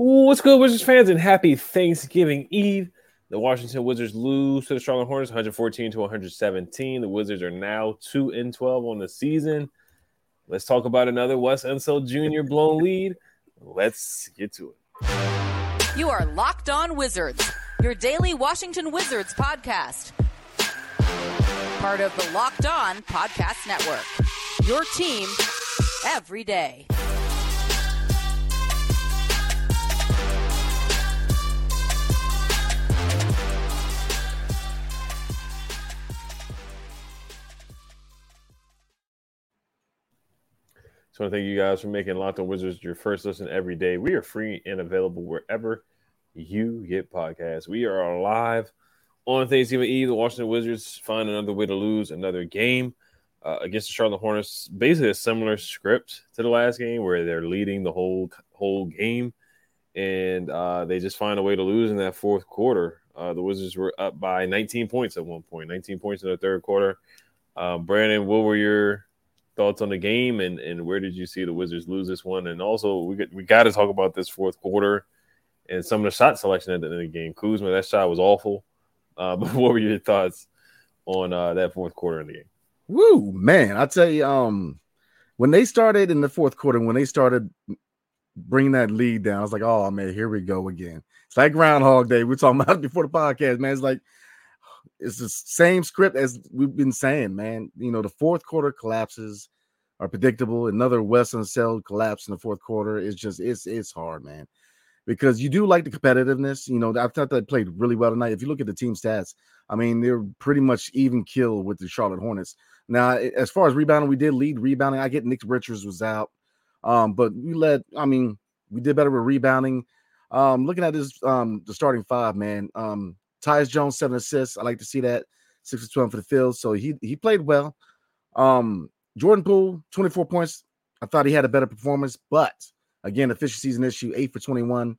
What's good, Wizards fans, and happy Thanksgiving Eve. The Washington Wizards lose to the Charlotte Hornets 114 to 117. The Wizards are now 2 and 12 on the season. Let's talk about another Wes Unseld Jr. blown lead. Let's get to it. You are Locked On Wizards, your daily Washington Wizards podcast. Part of the Locked On Podcast Network. Your team every day. So I want to thank you guys for making Locked On Wizards your first listen every day. We are free and available wherever you get podcasts. We are live on Thanksgiving Eve. The Washington Wizards find another way to lose another game uh, against the Charlotte Hornets. Basically, a similar script to the last game where they're leading the whole whole game, and uh, they just find a way to lose in that fourth quarter. Uh, the Wizards were up by 19 points at one point, 19 points in the third quarter. Um, Brandon, what were your thoughts on the game and, and where did you see the Wizards lose this one? And also, we get, we got to talk about this fourth quarter and some of the shot selection at the end of the game. Kuzma, that shot was awful. Uh, but what were your thoughts on uh, that fourth quarter in the game? Woo, man! I tell you, um, when they started in the fourth quarter, when they started bringing that lead down, I was like, "Oh man, here we go again." It's like Groundhog Day. We are talking about before the podcast, man. It's like it's the same script as we've been saying, man. You know, the fourth quarter collapses are predictable. Another Wes Unseld collapse in the fourth quarter is just it's it's hard, man. Because you do like the competitiveness. You know, I thought they played really well tonight. If you look at the team stats, I mean, they're pretty much even kill with the Charlotte Hornets. Now, as far as rebounding, we did lead rebounding. I get Nick Richards was out. Um, but we led, I mean, we did better with rebounding. Um, looking at this, um, the starting five, man. Um, Tyus Jones, seven assists. I like to see that. Six to 12 for the field. So he he played well. Um, Jordan Poole, 24 points. I thought he had a better performance, but again, efficiency is an issue. Eight for 21,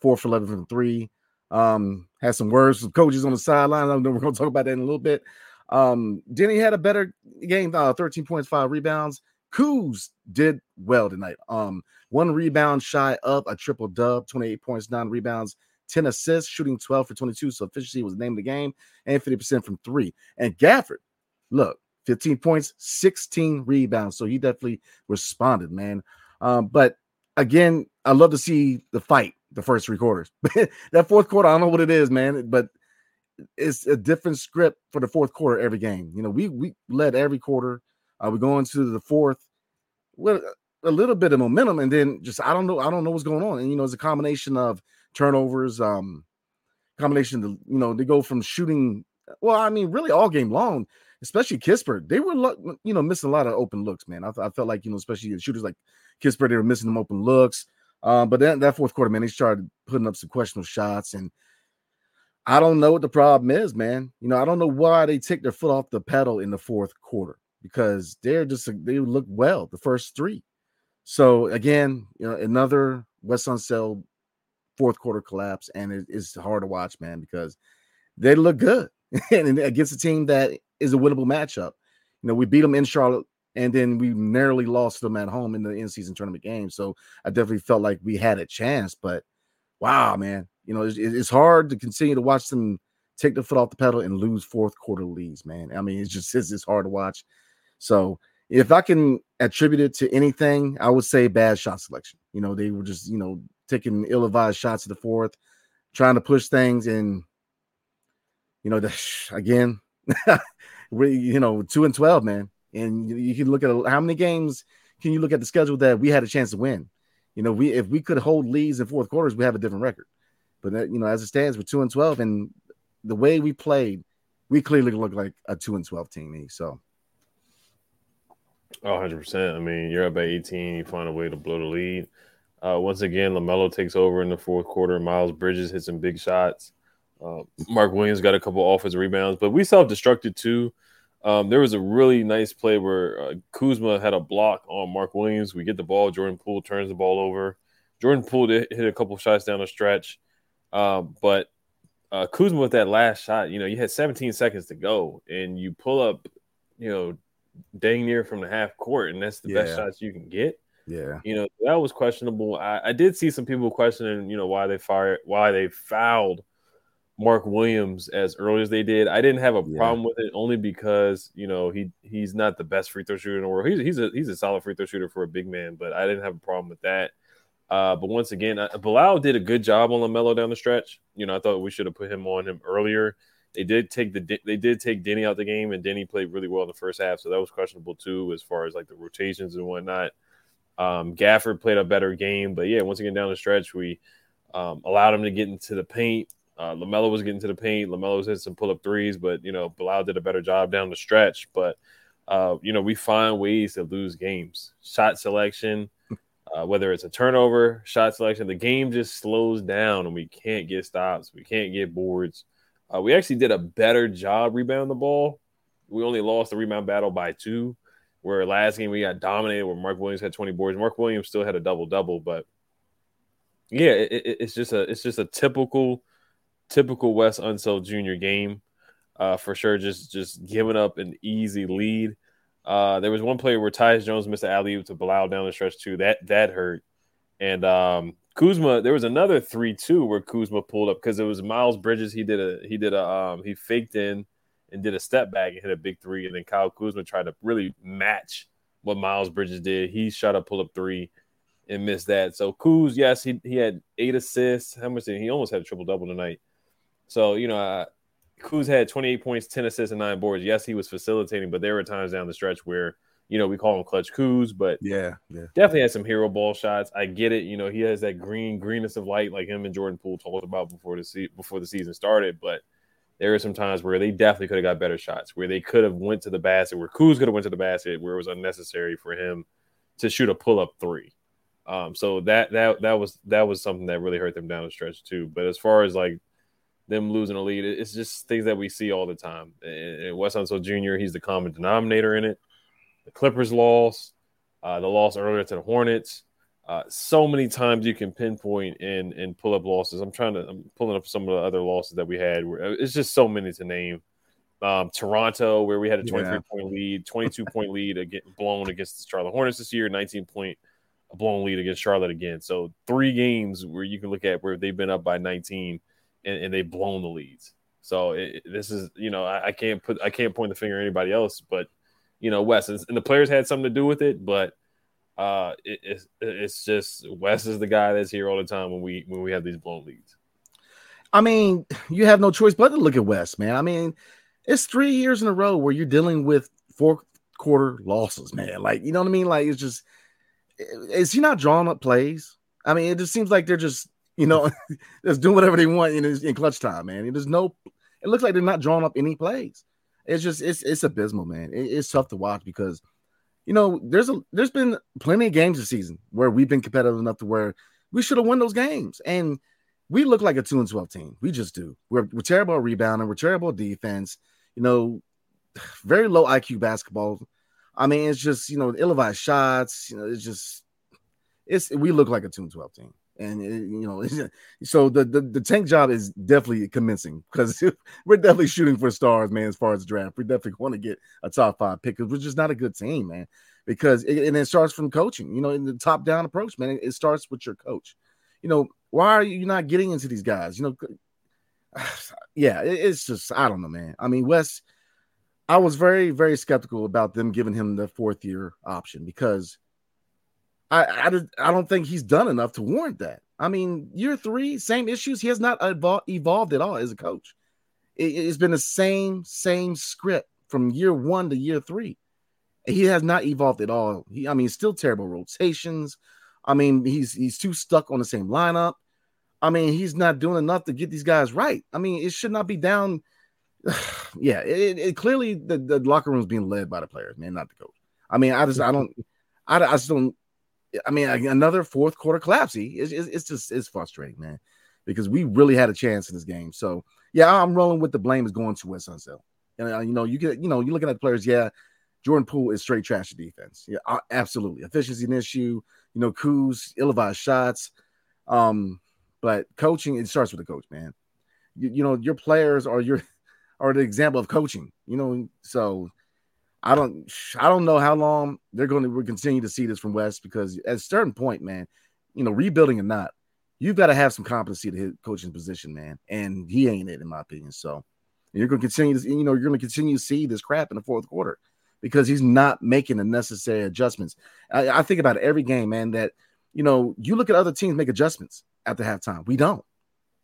four for 11 from three. Um, had some words with coaches on the sideline. I know we're going to talk about that in a little bit. Um, Deni had a better game, uh, 13 points, five rebounds. Kuz did well tonight. Um, one rebound shy of a triple dub, 28 points, nine rebounds, 10 assists, shooting 12 for 22. So efficiency was named the game and 50% from three. And Gafford, look, 15 points, 16 rebounds. So he definitely responded, man. Um, but again, I love to see the fight the first three quarters. that fourth quarter, I don't know what it is, man, but it's a different script for the fourth quarter every game. You know, we we led every quarter. Uh, we go into the fourth with a little bit of momentum, and then just I don't know, I don't know what's going on. And you know, it's a combination of turnovers, um, combination of you know, they go from shooting. Well, I mean, really all game long, especially Kispert, they were you know missing a lot of open looks, man. I, I felt like you know, especially shooters like Kispert, they were missing them open looks. Um, but then that fourth quarter, man, they started putting up some questionable shots, and I don't know what the problem is, man. You know, I don't know why they take their foot off the pedal in the fourth quarter because they're just they look well the first three. So again, you know, another Wes Unseld fourth quarter collapse, and it, it's hard to watch, man, because they look good and against a team that is a winnable matchup. You know, we beat them in Charlotte, and then we narrowly lost them at home in the in-season tournament game. So I definitely felt like we had a chance, but wow, man, you know, it's, it's hard to continue to watch them take the foot off the pedal and lose fourth quarter leads, man. I mean, it's just it's, it's hard to watch. So if I can attribute it to anything, I would say bad shot selection. You know, they were just you know taking ill-advised shots at the fourth, trying to push things, and you know, the, again, we you know two and twelve, man, and you, you can look at how many games can you look at the schedule that we had a chance to win. You know, we if we could hold leads in fourth quarters, we have a different record. But that, you know, as it stands, we're two and twelve, and the way we played, we clearly look like a two and twelve team. So. Oh, 100%. I mean, you're up by 18, you find a way to blow the lead. Uh, once again, LaMelo takes over in the fourth quarter. Miles Bridges hits some big shots. Uh, Mark Williams got a couple offensive rebounds, but we self destructed too. Um, there was a really nice play where uh, Kuzma had a block on Mark Williams. We get the ball. Jordan Poole turns the ball over. Jordan Poole did hit a couple shots down the stretch, um, but uh, Kuzma with that last shot, you know, you had 17 seconds to go, and you pull up, you know, dang near from the half court, and that's the yeah. best shots you can get. Yeah, you know that was questionable. I, I did see some people questioning, you know, why they fired, why they fouled Mark Williams as early as they did. I didn't have a Yeah. problem with it only because you know he he's not the best free throw shooter in the world. He's he's a he's a solid free throw shooter for a big man, but I didn't have a problem with that. Uh, but once again, uh, Bilal did a good job on LaMelo down the stretch. You know, I thought we should have put him on him earlier. They did take the they did take Deni out the game, and Deni played really well in the first half, so that was questionable too as far as like the rotations and whatnot. Um, Gafford played a better game, but yeah, once again down the stretch, we um, allowed him to get into the paint. Uh, LaMelo was getting to the paint. LaMelo was hitting some pull up threes, but you know Bilal did a better job down the stretch. But uh, you know we find ways to lose games. Shot selection, uh, whether it's a turnover, shot selection, the game just slows down and we can't get stops. We can't get boards. Uh, we actually did a better job rebounding the ball. We only lost the rebound battle by two. Where last game we got dominated, where Mark Williams had 20 boards. Mark Williams still had a double double, but yeah, it, it, it's just a it's just a typical typical Wes Unseld Jr. game uh, for sure. Just just giving up an easy lead. Uh, there was one play where Tyus Jones missed an alley to Bilal down the stretch too. That that hurt. And um, Kuzma, there was another three two where Kuzma pulled up because it was Miles Bridges. He did a he did a um, he faked in and did a step back and hit a big three. And then Kyle Kuzma tried to really match what Miles Bridges did. He shot a pull up three and missed that. So Kuz, yes, he he had eight assists. How much did he, almost had a triple double tonight? So you know, uh, Kuz had 28 points, 10 assists, and nine boards. Yes, he was facilitating, but there were times down the stretch where you know we call him Clutch Kuz, but yeah, yeah. definitely had some hero ball shots. I get it. You know, he has that green greenness of light like him and Jordan Poole talked about before the se- before the season started, but. There were some times where they definitely could have got better shots, where they could have went to the basket, where Kuz could have went to the basket, where it was unnecessary for him to shoot a pull up three. Um, so that that that was that was something that really hurt them down the stretch too. But as far as like them losing a lead, it's just things that we see all the time. And, and Wes Unseld Jr. He's the common denominator in it. The Clippers lost, uh, the loss earlier to the Hornets. Uh, so many times you can pinpoint and and pull up losses. I'm trying to I'm pulling up some of the other losses that we had. Where, uh, it's just so many to name. Um, Toronto, where we had a 23 Yeah. point lead, 22 point lead again, blown against the Charlotte Hornets this year, 19 point blown lead against Charlotte again. So three games where you can look at where they've been up by 19 and, and they've blown the leads. So it, it- this is you know I, I can't put I can't point the finger at anybody else, but you know Wes and and the players had something to do with it, but uh, it, it's it's just Wes is the guy that's here all the time when we when we have these blown leads. I mean, you have no choice but to look at Wes, man. I mean, it's three years in a row where you're dealing with fourth quarter losses, man. Like, you know what I mean? Like, it's just, is he not drawing up plays? I mean, it just seems like they're just, you know, just doing whatever they want in, in clutch time, man. There's no, it looks like they're not drawing up any plays. It's just, it's, it's abysmal, man. It- it's tough to watch because, you know, there's a, there's been plenty of games this season where we've been competitive enough to where we should have won those games. And, we look like a two and twelve team. We just do. We're, we're terrible at rebounding. We're terrible at defense. You know, very low IQ basketball. I mean, it's just you know ill-advised shots. You know, it's just it's we look like a two and twelve team, and it, you know, so the, the the tank job is definitely commencing because we're definitely shooting for stars, man. As far as draft, we definitely want to get a top five pick because we're just not a good team, man. Because it, and it starts from coaching. You know, in the top down approach, man. It, it starts with your coach. You know, why are you not getting into these guys? You know, yeah, it, it's just I don't know, man. I mean, Wes, I was very, very skeptical about them giving him the fourth year option because I, I, I don't think he's done enough to warrant that. I mean, year three, same issues. He has not evol- evolved at all as a coach. It, it's been the same, same script from year one to year three. He has not evolved at all. He, I mean, still terrible rotations. I mean, he's he's too stuck on the same lineup. I mean, he's not doing enough to get these guys right. I mean, it should not be down. yeah, it, it clearly the, the locker room is being led by the players, man, not the coach. I mean, I just I don't, I, I just don't. I mean, another fourth quarter collapse. It's, it's, just it's frustrating, man, because we really had a chance in this game. So yeah, I'm rolling with the blame is going to Wes Unseld. And uh, you know, you get you know, you're looking at the players. Yeah, Jordan Poole is straight trash defense. Yeah, uh, absolutely. Efficiency an issue. You know, Kuz, ill-advised shots. Um, but coaching, it starts with the coach, man. You, you know, your players are your are the example of coaching, you know. So I don't I don't know how long they're going to continue to see this from Wes because at a certain point, man, you know, rebuilding or not, you've got to have some competency to hit coaching position, man. And he ain't it, in my opinion. So you're going to continue to, you know, you're going to continue to see this crap in the fourth quarter because he's not making the necessary adjustments. I, I think about every game, man, that, you know, you look at other teams make adjustments at the halftime. We don't.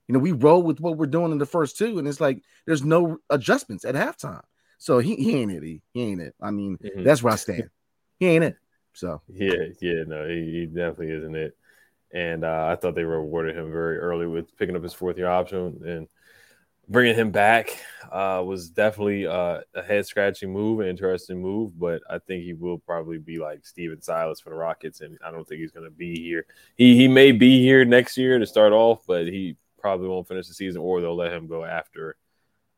You know, we roll with what we're doing in the first two, and it's like there's no adjustments at halftime. So he, he ain't it. He, he ain't it. I mean, mm-hmm. that's where I stand. He ain't it. So yeah, yeah, no, he, he definitely isn't it. And uh, I thought they rewarded him very early with picking up his fourth year option and bringing him back uh, was definitely uh, a head scratching move, an interesting move. But I think he will probably be like Stephen Silas for the Rockets, and I don't think he's going to be here. He he may be here next year to start off, but he probably won't finish the season, or they'll let him go after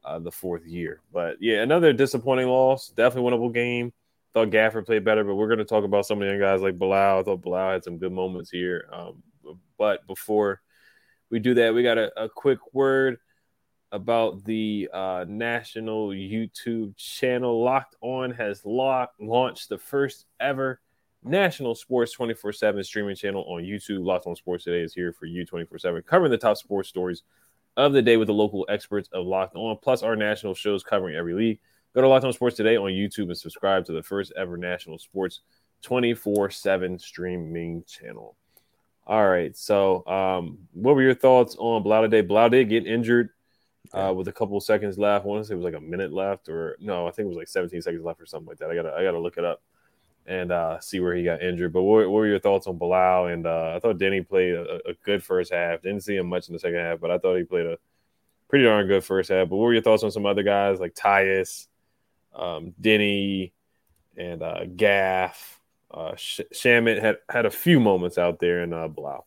uh, the fourth year. But yeah, another disappointing loss. Definitely winnable game. Thought Gafford played better, but we're going to talk about some of the young guys like Bilal. I thought Bilal had some good moments here. Um, but before we do that, we got a, a quick word about the uh, national YouTube channel. Locked On has launched the first ever national sports 24 7 streaming channel on YouTube. Locked On Sports Today is here for you 24 7, covering the top sports stories of the day with the local experts of Locked On, plus our national shows covering every league. Go to Locked On Sports Today on YouTube and subscribe to the first ever national sports 24 7 streaming channel. All right. So, um, what were your thoughts on Bilal today? Bilal did get injured uh, with a couple seconds left. I want to say it was like a minute left, or no, I think it was like 17 seconds left or something like that. I gotta I gotta look it up and uh, see where he got injured. But what, what were your thoughts on Bilal? And uh, I thought Deni played a, a, good first half. Didn't see him much in the second half, but I thought he played a pretty darn good first half. But what were your thoughts on some other guys like Tyus, um, Deni, and uh, Gaff? Uh, Sh- Shamet had had a few moments out there in uh, Bilal,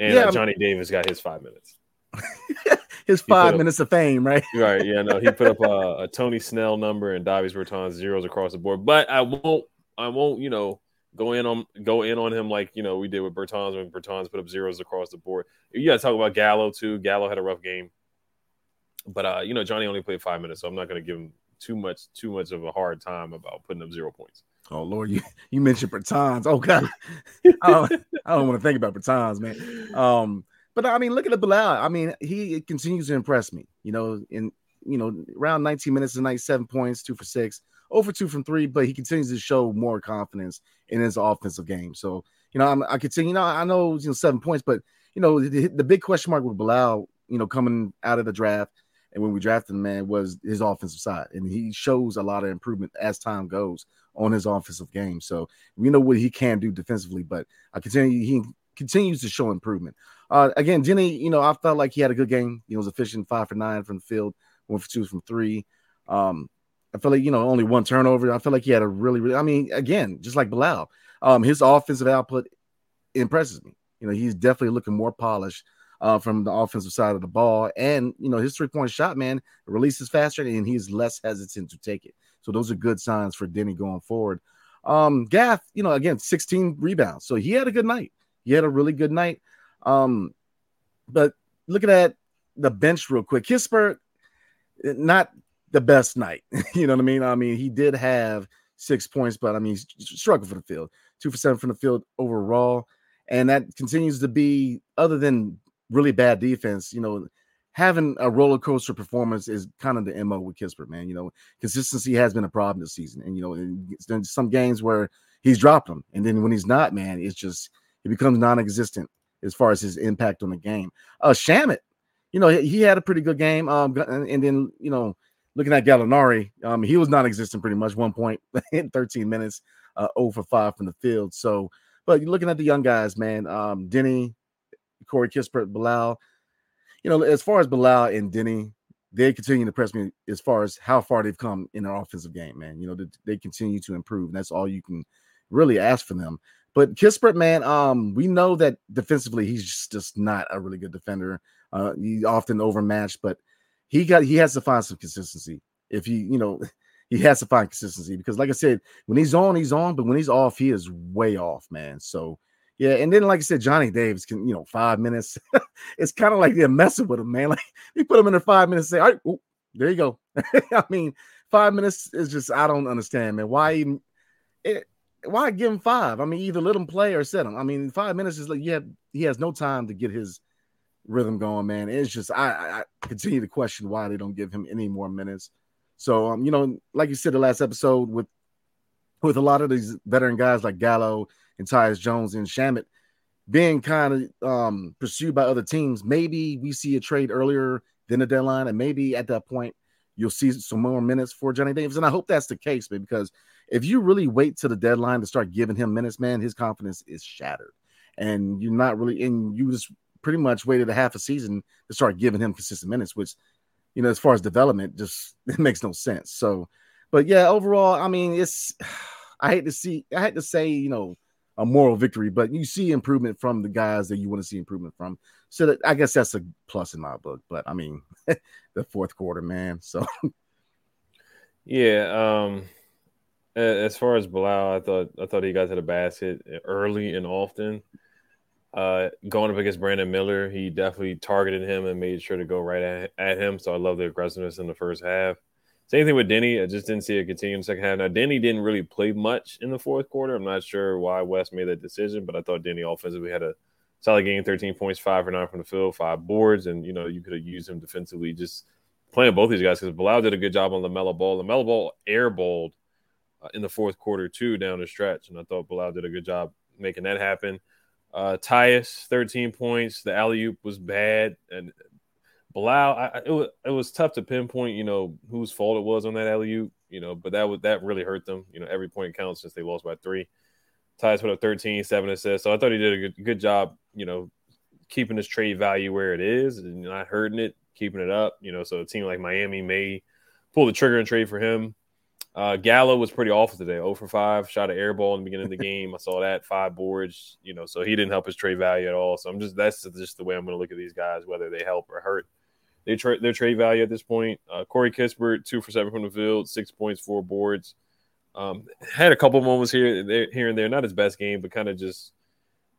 and yeah, uh, Johnny Davis got his five minutes. his five minutes of fame, right? right. Yeah. No, he put up a, a Tony Snell number and Davis Bertans zeros across the board. But I won't I won't, you know, go in on go in on him like you know we did with Bertans when Bertans put up zeros across the board. You got to talk about Gallo too. Gallo had a rough game, but uh, you know Johnny only played five minutes, so I'm not going to give him too much too much of a hard time about putting up zero points. Oh Lord, you you mentioned Bertans. Oh God, I don't, don't want to think about Bertans, man. Um, but I mean, look at the Bilal. I mean, he continues to impress me. You know, in you know, around 19 minutes tonight, seven points, two for six over two from three, but he continues to show more confidence in his offensive game. So, you know, I'm, i continue. You know, I know you know seven points, but you know, the, the big question mark with Bilal, you know, coming out of the draft and when we drafted him, man, was his offensive side, and he shows a lot of improvement as time goes on his offensive game. So we know what he can do defensively, but I continue he continues to show improvement. Uh, again, Deni, you know, I felt like he had a good game. He was efficient, five for nine from the field, one for two from three. Um, I feel like you know only one turnover. I feel like he had a really, really. I mean, again, just like Bilal, um, his offensive output impresses me. You know, he's definitely looking more polished uh, from the offensive side of the ball, and you know, his three point shot, man, releases faster, and he's less hesitant to take it. So those are good signs for Deni going forward. Um, Gaff, you know, again, 16 rebounds, so he had a good night. He had a really good night. Um, but looking at the bench real quick, Kispert, not the best night. you know what I mean? I mean, he did have six points, but I mean, he struggled for the field. Two for seven from the field overall. And that continues to be, other than really bad defense, you know, having a roller coaster performance is kind of the MO with Kispert, man. You know, consistency has been a problem this season. And, you know, there's some games where he's dropped them. And then when he's not, man, it's just, it becomes non existent as far as his impact on the game. Uh, Shamet, you know, he, he had a pretty good game. Um, and then, you know, looking at Gallinari, um, he was non-existent pretty much. One point in 13 minutes, uh, 0 for five from the field. So, but you're looking at the young guys, man. Um, Deni, Corey Kispert, Bilal. You know, as far as Bilal and Deni, they continue to press me as far as how far they've come in their offensive game, man. You know, they, they continue to improve, and that's all you can really ask for them. But Kispert, man, um, we know that defensively he's just not a really good defender. Uh, he's often overmatched, but he got he has to find some consistency. If he, you know, he has to find consistency because, like I said, when he's on, he's on, but when he's off, he is way off, man. So yeah, and then like I said, Johnny Davis can, you know, five minutes. it's kind of like they're messing with him, man. Like you put him in there five minutes, say, all right, ooh, there you go. I mean, five minutes is just I don't understand, man. Why even it, why give him five? I mean, either let him play or set him. I mean, five minutes is like have he has no time to get his rhythm going, man. It's just I, I continue to question why they don't give him any more minutes. So um, you know, like you said the last episode with with a lot of these veteran guys like Gallo and Tyus Jones and Shamet being kind of um pursued by other teams, maybe we see a trade earlier than the deadline, and maybe at that point you'll see some more minutes for Johnny Davis. And I hope that's the case, man, because if you really wait to the deadline to start giving him minutes, man, his confidence is shattered. And you're not really, and you just pretty much waited a half a season to start giving him consistent minutes, which, you know, as far as development, just it makes no sense. So, but yeah, overall, I mean, it's, I hate to see, I hate to say, you know, a moral victory, but you see improvement from the guys that you want to see improvement from. So that, I guess that's a plus in my book. But I mean, the fourth quarter, man. So, yeah, um, as far as Bilal, I thought I thought he got to the basket early and often. Uh, going up against Brandon Miller, he definitely targeted him and made sure to go right at, at him. So I love the aggressiveness in the first half. Same thing with Deni. I just didn't see it continue in the second half. Now Deni didn't really play much in the fourth quarter. I'm not sure why Wes made that decision, but I thought Deni offensively had a solid game, 13 points, five for nine from the field, five boards, and you know you could have used him defensively. Just playing both these guys because Bilal did a good job on LaMelo Ball. LaMelo Ball airballed uh, in the fourth quarter too down the stretch, and I thought Bilal did a good job making that happen. Uh, Tyus, 13 points. The alley oop was bad, and Bilal, I, it was it was tough to pinpoint, you know, whose fault it was on that alley oop, you know, but that was that really hurt them. You know, every point counts since they lost by three. Tyus put up 13, seven assists, so I thought he did a good, good job, you know, keeping his trade value where it is and not hurting it, keeping it up. You know, so a team like Miami may pull the trigger and trade for him. Uh, Gallo was pretty awful today. 0 for 5, shot an air ball in the beginning of the game. I saw that five boards, you know, so he didn't help his trade value at all. So I'm just that's just the way I'm going to look at these guys, whether they help or hurt. They tra- their trade value at this point. Uh, Corey Kispert, two for seven from the field, six points, four boards. Um, had a couple moments here, there, here and there. Not his best game, but kind of just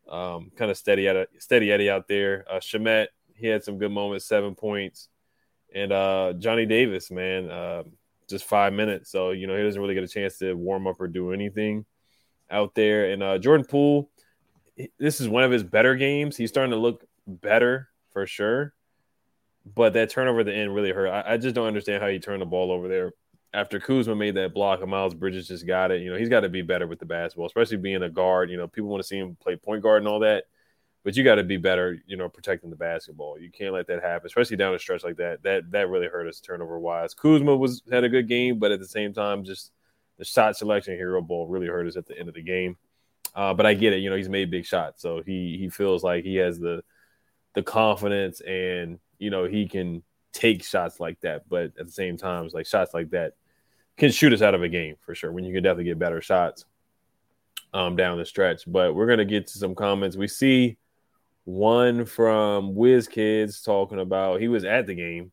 um, kind of steady at a steady Eddie out there. Uh, Shamet, he had some good moments, seven points, and uh, Johnny Davis, man. Uh, just five minutes. So, you know, he doesn't really get a chance to warm up or do anything out there. And uh, Jordan Poole, this is one of his better games. He's starting to look better for sure. But that turnover at the end really hurt. I, I just don't understand how he turned the ball over there after Kuzma made that block and Miles Bridges just got it. You know, he's got to be better with the basketball, especially being a guard. You know, people want to see him play point guard and all that but you got to be better, you know, protecting the basketball. You can't let that happen, especially down a stretch like that. That that really hurt us turnover wise. Kuzma was had a good game, but at the same time, just the shot selection hero ball really hurt us at the end of the game. Uh, but I get it, you know, he's made big shots, so he he feels like he has the the confidence and you know he can take shots like that. But at the same time, it's like shots like that can shoot us out of a game for sure. When you can definitely get better shots um, down the stretch. But we're gonna get to some comments. We see one from Whiz Kids talking about he was at the game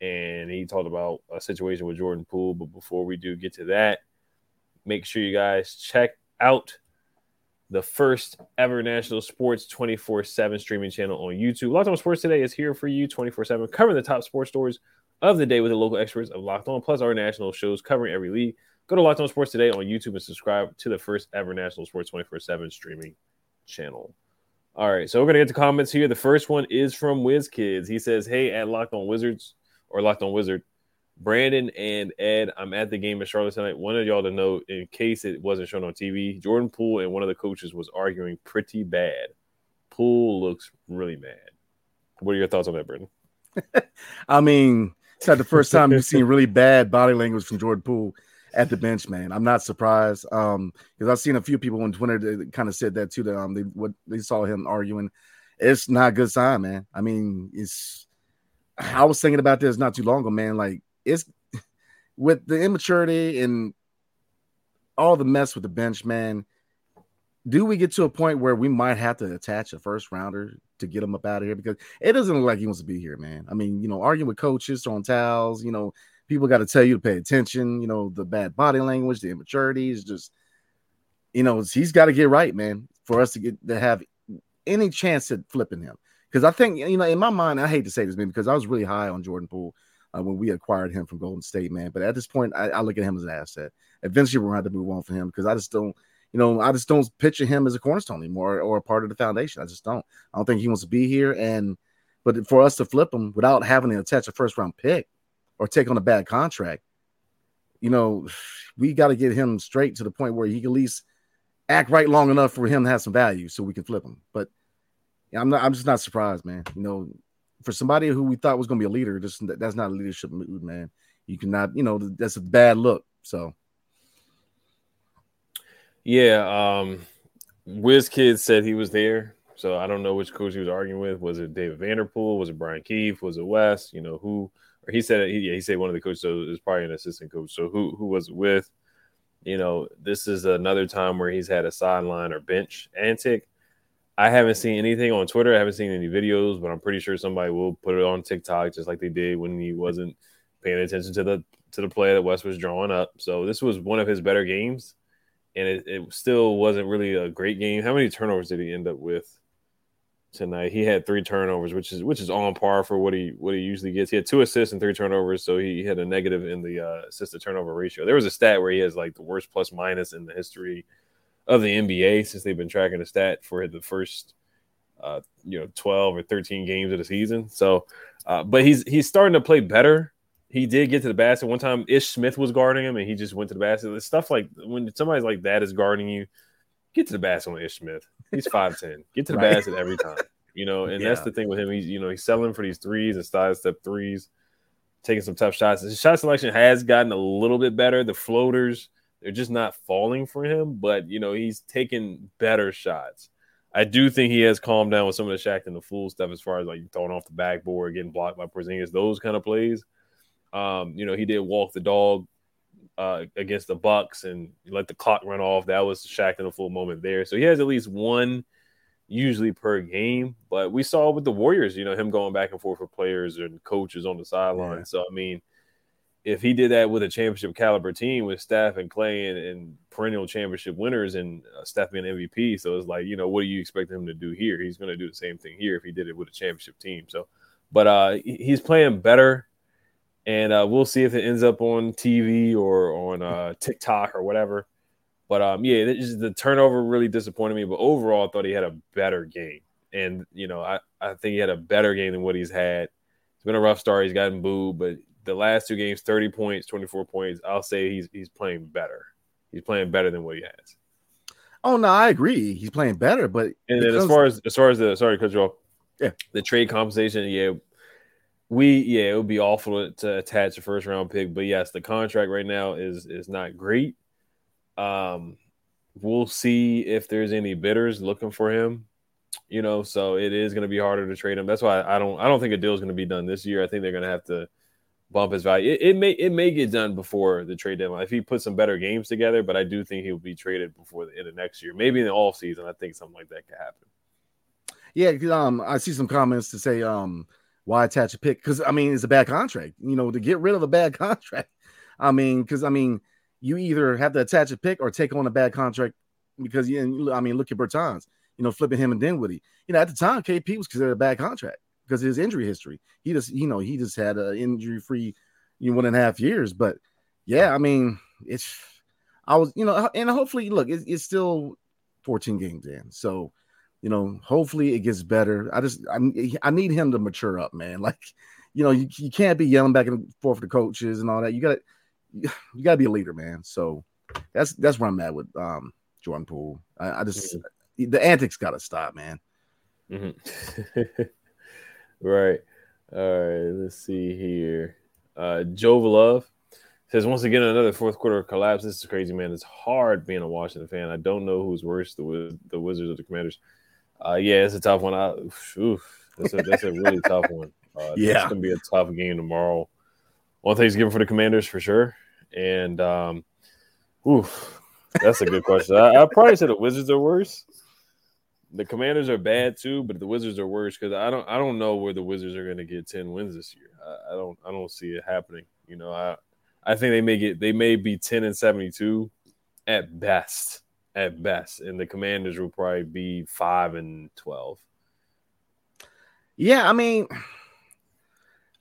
and he talked about a situation with Jordan Poole. But before we do get to that, make sure you guys check out the first ever national sports 24 7 streaming channel on YouTube. Locked On Sports Today is here for you 24 7, covering the top sports stories of the day with the local experts of Locked On, plus our national shows covering every league. Go to Locked On Sports Today on YouTube and subscribe to the first ever national sports 24 7 streaming channel. All right, so we're gonna get to comments here. The first one is from Wiz Kids. He says, "Hey, at Locked On Wizards or Locked On Wizard, Brandon and Ed, I'm at the game in Charlotte tonight. Wanted y'all to know, in case it wasn't shown on TV, Jordan Poole and one of the coaches was arguing pretty bad. Poole looks really mad. What are your thoughts on that, Brandon? I mean, it's not the first time you've seen really bad body language from Jordan Poole at the bench, man. I'm not surprised. Um, because I've seen a few people on Twitter that kind of said that too. That um, they what they saw him arguing. It's not a good sign, man. I mean, it's. I was thinking about this not too long ago, man. Like it's with the immaturity and all the mess with the bench, man. Do we get to a point where we might have to attach a first rounder to get him up out of here? Because it doesn't look like he wants to be here, man. I mean, you know, arguing with coaches, throwing towels, you know, people got to tell you to pay attention. You know, the bad body language, the immaturity is just, you know, he's got to get right, man, for us to get to have any chance at flipping him. Because I think, you know, in my mind, I hate to say this, man, because I was really high on Jordan Poole uh, when we acquired him from Golden State, man. But at this point, I, I look at him as an asset. Eventually, we're going to have to move on from him because I just don't, you know, I just don't picture him as a cornerstone anymore or a part of the foundation. I just don't. I don't think he wants to be here. And but for us to flip him without having to attach a first round pick or take on a bad contract, you know, we got to get him straight to the point where he can at least act right long enough for him to have some value so we can flip him. But I'm not. I'm just not surprised, man. You know, for somebody who we thought was going to be a leader, just that's not a leadership mood, man. You cannot. You know, that's a bad look. So. Yeah, um, Wiz Kid said he was there, so I don't know which coach he was arguing with. Was it David Vanderpool? Was it Brian Keefe? Was it Wes? You know who? Or he said he, he said one of the coaches. It probably an assistant coach. So who who was it with? You know, this is another time where he's had a sideline or bench antic I haven't seen anything on Twitter. I haven't seen any videos, but I'm pretty sure somebody will put it on TikTok, just like they did when he wasn't paying attention to the to the play that Wes was drawing up. So this was one of his better games, and it, it still wasn't really a great game. How many turnovers did he end up with tonight? He had three turnovers, which is which is on par for what he what he usually gets. He had two assists and three turnovers, so he had a negative in the uh, assist to turnover ratio. There was a stat where he has like the worst plus minus in the history of the NBA since they've been tracking the stat for the first uh, you know 12 or 13 games of the season. So, uh, but he's he's starting to play better. He did get to the basket one time. Ish Smith was guarding him, and he just went to the basket. It's stuff like when somebody's like that is guarding you, get to the basket on Ish Smith. He's five ten. Get to the right. basket every time. You know, and yeah. that's the thing with him. He's you know he's selling for these threes and side step threes, taking some tough shots. His shot selection has gotten a little bit better. The floaters they're just not falling for him, but you know, he's taking better shots. I do think he has calmed down with some of the Shaqtin' a Fool stuff as far as like throwing off the backboard, getting blocked by Porzingis, those kind of plays. Um, you know, he did walk the dog uh, against the Bucks and let the clock run off. That was Shaqtin' a Fool moment there. So he has at least one usually per game. But we saw with the Warriors, you know, him going back and forth with players and coaches on the sideline. Yeah. So I mean, if he did that with a championship caliber team with Steph and Clay and, and perennial championship winners and uh, Steph being MVP, so it's like you know what do you expect him to do here? He's going to do the same thing here if he did it with a championship team. So, but uh, he's playing better, and uh, we'll see if it ends up on TV or on uh, TikTok or whatever. But um, yeah, the turnover really disappointed me. But overall, I thought he had a better game, and you know, I I think he had a better game than what he's had. It's been a rough start. He's gotten booed, but the last two games, 30 points, 24 points, I'll say he's he's playing better. He's playing better than what he has. Oh no, I agree. He's playing better, but and then as far as as far as the sorry, you. Yeah, the trade compensation, yeah, we yeah, it would be awful to, attach a first round pick, but yes, the contract right now is is not great. Um, we'll see if there's any bidders looking for him. You know, so it is going to be harder to trade him. That's why I don't I don't think a deal is going to be done this year. I think they're going to have to bump his value. It, it, may it may get done before the trade deadline if he puts some better games together, but I do think he'll be traded before the end of next year. Maybe in the off season, I think something like that could happen. Yeah, um, I see some comments to say, um, why attach a pick? Because I mean, it's a bad contract. You know, to get rid of a bad contract. I mean, because I mean, you either have to attach a pick or take on a bad contract. Because you, I mean, look at Bertans. You know, flipping him and Dinwiddie. You know, at the time, KP was considered a bad contract because his injury history. He just, you know, he just had an injury free, you know, one and a half years. But yeah, I mean, it's, I was, you know, and hopefully, look, it's, it's still 14 games in. So, you know, hopefully it gets better. I just, I, I need him to mature up, man. Like, you know, you, you can't be yelling back and forth to the coaches and all that. You got to, you got to be a leader, man. So that's, that's where I'm at with um, Jordan Poole. I, I just, mm-hmm. the antics got to stop, man. Mm-hmm. Right. All right. Let's see here. Uh, Joe Love says once again another fourth quarter collapse. This is crazy, man. It's hard being a Washington fan. I don't know who's worse, the the Wizards or the Commanders. Uh, yeah, it's a tough one. I, oof, that's a that's a really tough one. Uh, yeah, it's gonna be a tough game tomorrow on Thanksgiving for the Commanders for sure. And um, oof, that's a good question. I, I probably said the Wizards are worse the Commanders are bad too, but the Wizards are worse because I don't I don't know where the Wizards are going to get ten wins this year. I, I, don't I don't see it happening. You know, I I think they may get they may be ten and seventy two at best, at best, and the Commanders will probably be five and twelve. Yeah, I mean,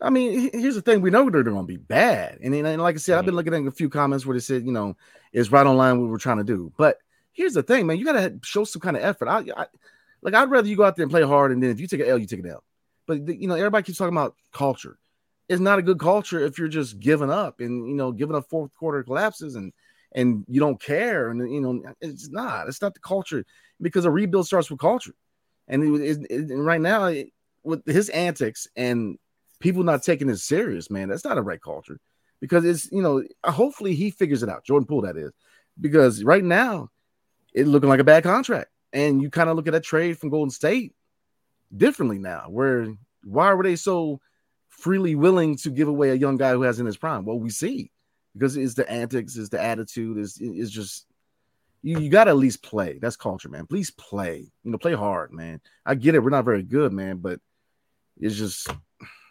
I mean, here's the thing: we know they're going to be bad, and, and like I said, mm-hmm. I've been looking at a few comments where they said, you know, it's right on line what we're trying to do. But here's the thing, man: you got to show some kind of effort. I, I, like, I'd rather you go out there and play hard, and then if you take an L, you take an L. But the, you know, everybody keeps talking about culture. It's not a good culture if you're just giving up and you know giving up fourth quarter collapses and and you don't care and you know it's not. It's not the culture because a rebuild starts with culture, and, it, it, right now it, with his antics and people not taking it serious, man, that's not a right culture because it's you know hopefully he figures it out. Jordan Poole, that is, because right now it's looking like a bad contract, and you kind of look at that trade from Golden State differently now. Where why were they so freely willing to give away a young guy who has in his prime? Well, we see because it's the antics, is the attitude, is is just you, you got to at least play. That's culture, man. Please play. You know, play hard, man. I get it. We're not very good, man, but it's just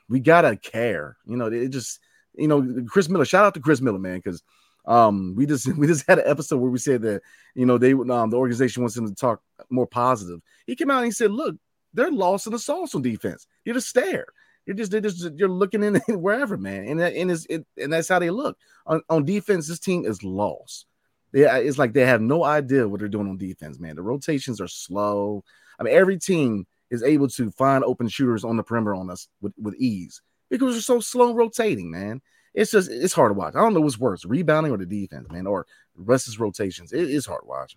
we gotta care. You know, it just you know, Chris Miller. Shout out to Chris Miller, man, because um we just we just had an episode where we said that you know they um the organization wants him to talk more positive. He came out and he said, "Look, they're lost in the sauce on defense. You just stare. You're just, they're just you're looking in wherever, man, and that, and is it, and that's how they look on, on defense. This team is lost. Yeah, it's like they have no idea what they're doing on defense, man. The rotations are slow. I mean, every team is able to find open shooters on the perimeter on us with, with ease because we're so slow rotating, man. It's just it's hard to watch. I don't know what's worse, rebounding or the defense, man, or restless rotations. It is hard to watch.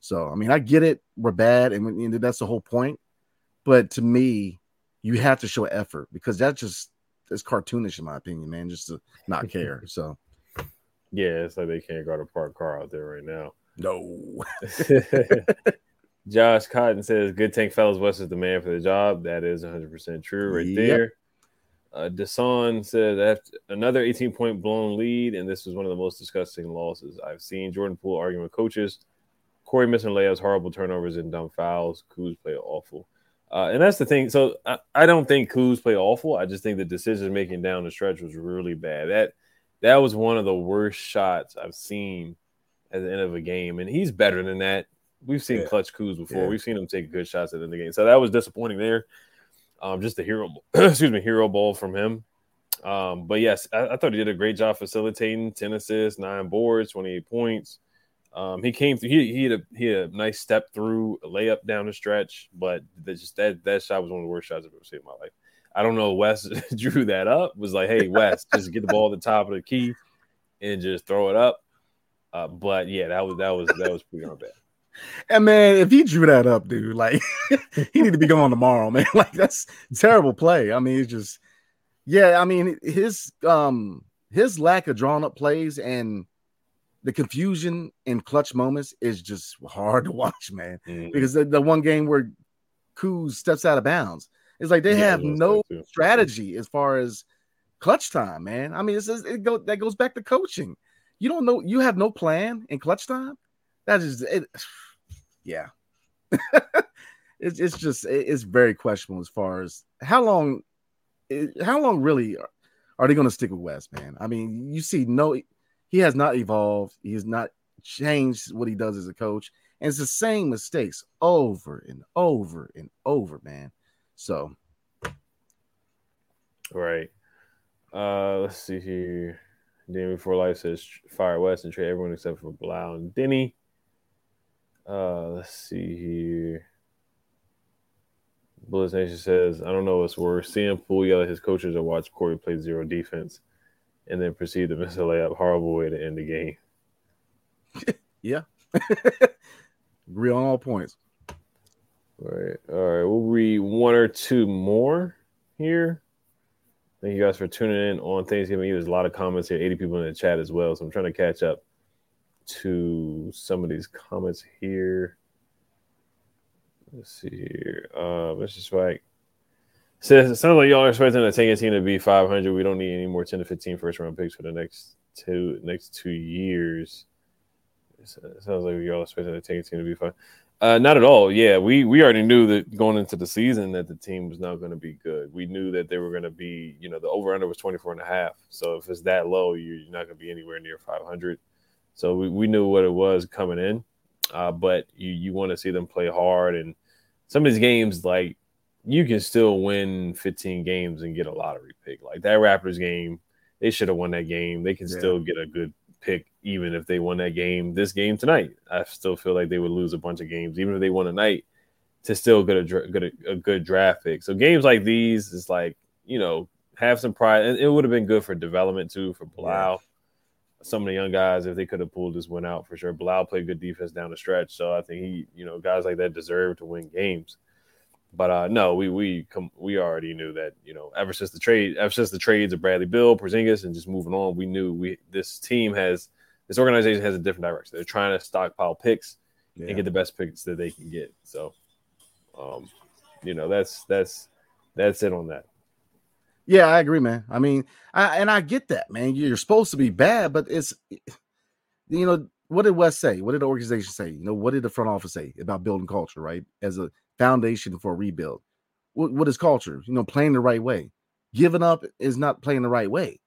So I mean, I get it. We're bad, and, and that's the whole point. But to me, you have to show effort because that just is cartoonish in my opinion, man. Just to not care. So yeah, it's like they can't go to park car out there right now. No. Josh Cotton says, "Good tank fellas, Wes is the man for the job." That is 100 percent true, right yep. there. Uh, Desan said after another 18 point blown lead, and this was one of the most disgusting losses I've seen. Jordan Poole arguing with coaches, Corey missing layups, horrible turnovers, and dumb fouls. Kuz play awful, uh, and that's the thing. So I, I don't think Kuz play awful. I just think the decision making down the stretch was really bad. That that was one of the worst shots I've seen at the end of a game, and he's better than that. We've seen yeah. clutch Kuz before. Yeah. We've seen him take good shots at the end of the game. So that was disappointing there. Um, just a hero, excuse me, hero ball from him. Um, but yes, I, I, thought he did a great job facilitating 10 assists, nine boards, 28 points. Um, he came through, he, he, had a, he had a nice step through, a layup down the stretch, but just that, that shot was one of the worst shots I've ever seen in my life. I don't know. Wes drew that up, was like, hey, Wes, just get the ball at the top of the key and just throw it up. Uh, but yeah, that was that was that was pretty bad. And man, if he drew that up, dude, like he need to be gone tomorrow, man. Like that's terrible play. I mean, it's just yeah, I mean his um his lack of drawn up plays and the confusion in clutch moments is just hard to watch, man. Mm-hmm. Because the, the, one game where Kuz steps out of bounds, it's like they yeah, have no strategy as far as clutch time, man. I mean, it's, it go that goes back to coaching. You don't know, you have no plan in clutch time. That is it yeah. it's it's just it's very questionable as far as how long how long really are they going to stick with Wes, man? I mean, you see, no, he has not evolved. He has not changed what he does as a coach, and it's the same mistakes over and over and over, man. So, right. Uh, let's see here. Danny before life says fire Wes and trade everyone except for Bilal and Deni. Uh, let's see here. Bullets Nation says, I don't know what's worse. Seeing Poole yell at his coaches or watch Corey play zero defense and then proceed to miss a layup. Horrible way to end the game. yeah. Agree on all points. All right. All right. We'll read one or two more here. Thank you guys for tuning in on Thanksgiving. There's a lot of comments here, 80 people in the chat as well. So I'm trying to catch up to some of these comments here. Let's see here. Uh, Mr. Spike says it sounds like y'all are expecting the Tank team to be 500. We don't need any more 10 to 15 first round picks for the next two next two years. It sounds like y'all are expecting the Tank team to be fine. Uh, not at all. Yeah, we we already knew that going into the season that the team was not going to be good. We knew that they were going to be, you know, the over under was 24 and a half. So if it's that low, you're not going to be anywhere near 500. So we, we knew what it was coming in, uh, but you you want to see them play hard and some of these games like you can still win 15 games and get a lottery pick. Like that Raptors game, they should have won that game. They can yeah. still get a good pick even if they won that game. This game tonight, I still feel like they would lose a bunch of games, even if they won tonight, to still get a good a, a good draft pick. So games like these is like you know have some pride, and it would have been good for development too for Bilal. Yeah. Some of the young guys, if they could have pulled this one out for sure. Bilal played good defense down the stretch, so I think he, you know, guys like that deserve to win games. But uh, no, we we come we already knew that you know ever since the trade ever since the trades of Bradley Beal, Porzingis, and just moving on, we knew we this team has this organization has a different direction. They're trying to stockpile picks yeah. and get the best picks that they can get. So, um, you know that's that's that's it on that. Yeah, I agree, man. I mean, I, and I get that, man. You're supposed to be bad, but it's you know what did Wes say? What did the organization say? You know, what did the front office say about building culture, right? As a foundation for rebuild. What, what is culture? You know, playing the right way. Giving up is not playing the right way.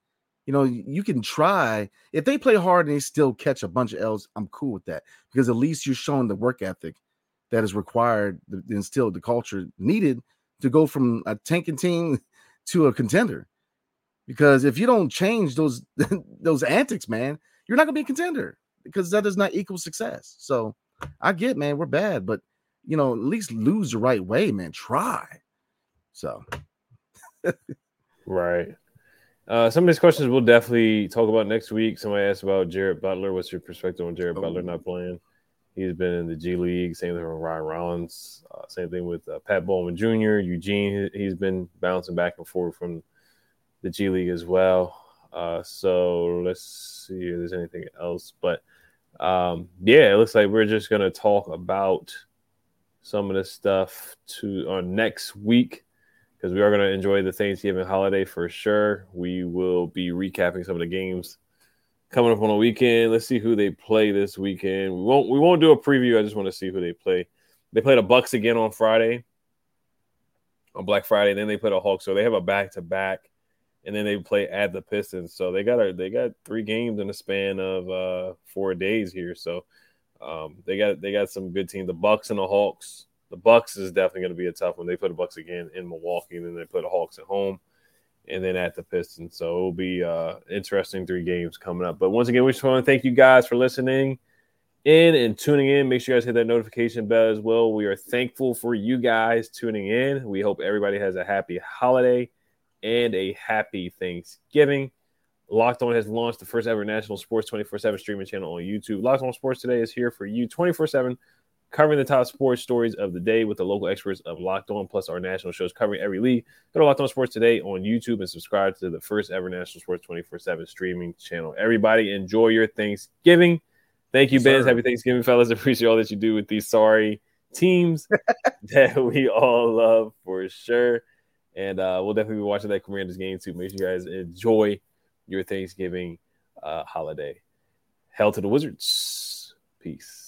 You know, you can try. If they play hard and they still catch a bunch of L's, I'm cool with that because at least you're showing the work ethic that is required to instill the culture needed to go from a tanking team to a contender. Because if you don't change those those antics, man, you're not gonna be a contender because that does not equal success. So I get, man, we're bad, but you know, at least lose the right way, man. Try. So, right. Uh, some of these questions we'll definitely talk about next week. Somebody asked about Jared Butler. What's your perspective on Jared oh. Butler not playing? He's been in the G League. Same thing with Ryan Rollins. Uh, same thing with uh, Pat Baldwin Jr. Eugene. He's been bouncing back and forth from the G League as well. Uh, so let's see if there's anything else. But um, yeah, it looks like we're just gonna talk about some of this stuff to on next week because we are going to enjoy the Thanksgiving holiday for sure. We will be recapping some of the games coming up on the weekend. Let's see who they play this weekend. We won't we won't do a preview. I just want to see who they play. They play the Bucks again on Friday, on Black Friday. Then they play the Hawks. So they have a back to back, and then they play at the Pistons. So they got a, they got three games in a span of uh, four days here. So um, they got they got some good team. The Bucks and the Hawks. The Bucks is definitely going to be a tough one. They put the Bucks again in Milwaukee, and then they put the Hawks at home, and then at the Pistons. So it'll be uh, interesting three games coming up. But once again, we just want to thank you guys for listening in and tuning in. Make sure you guys hit that notification bell as well. We are thankful for you guys tuning in. We hope everybody has a happy holiday and a happy Thanksgiving. Locked On has launched the first ever national sports 24 7 streaming channel on YouTube. Locked On Sports Today is here for you 24 7, covering the top sports stories of the day with the local experts of Locked On, plus our national shows covering every league. Go to Locked On Sports Today on YouTube and subscribe to the first ever national sports 24 7 streaming channel. Everybody, enjoy your Thanksgiving. Thank you, Ben. Happy Thanksgiving, fellas. Appreciate all that you do with these sorry teams that we all love for sure. And uh, we'll definitely be watching that Commanders game too. Make sure you guys enjoy your Thanksgiving uh, holiday. Hell to the Wizards. Peace.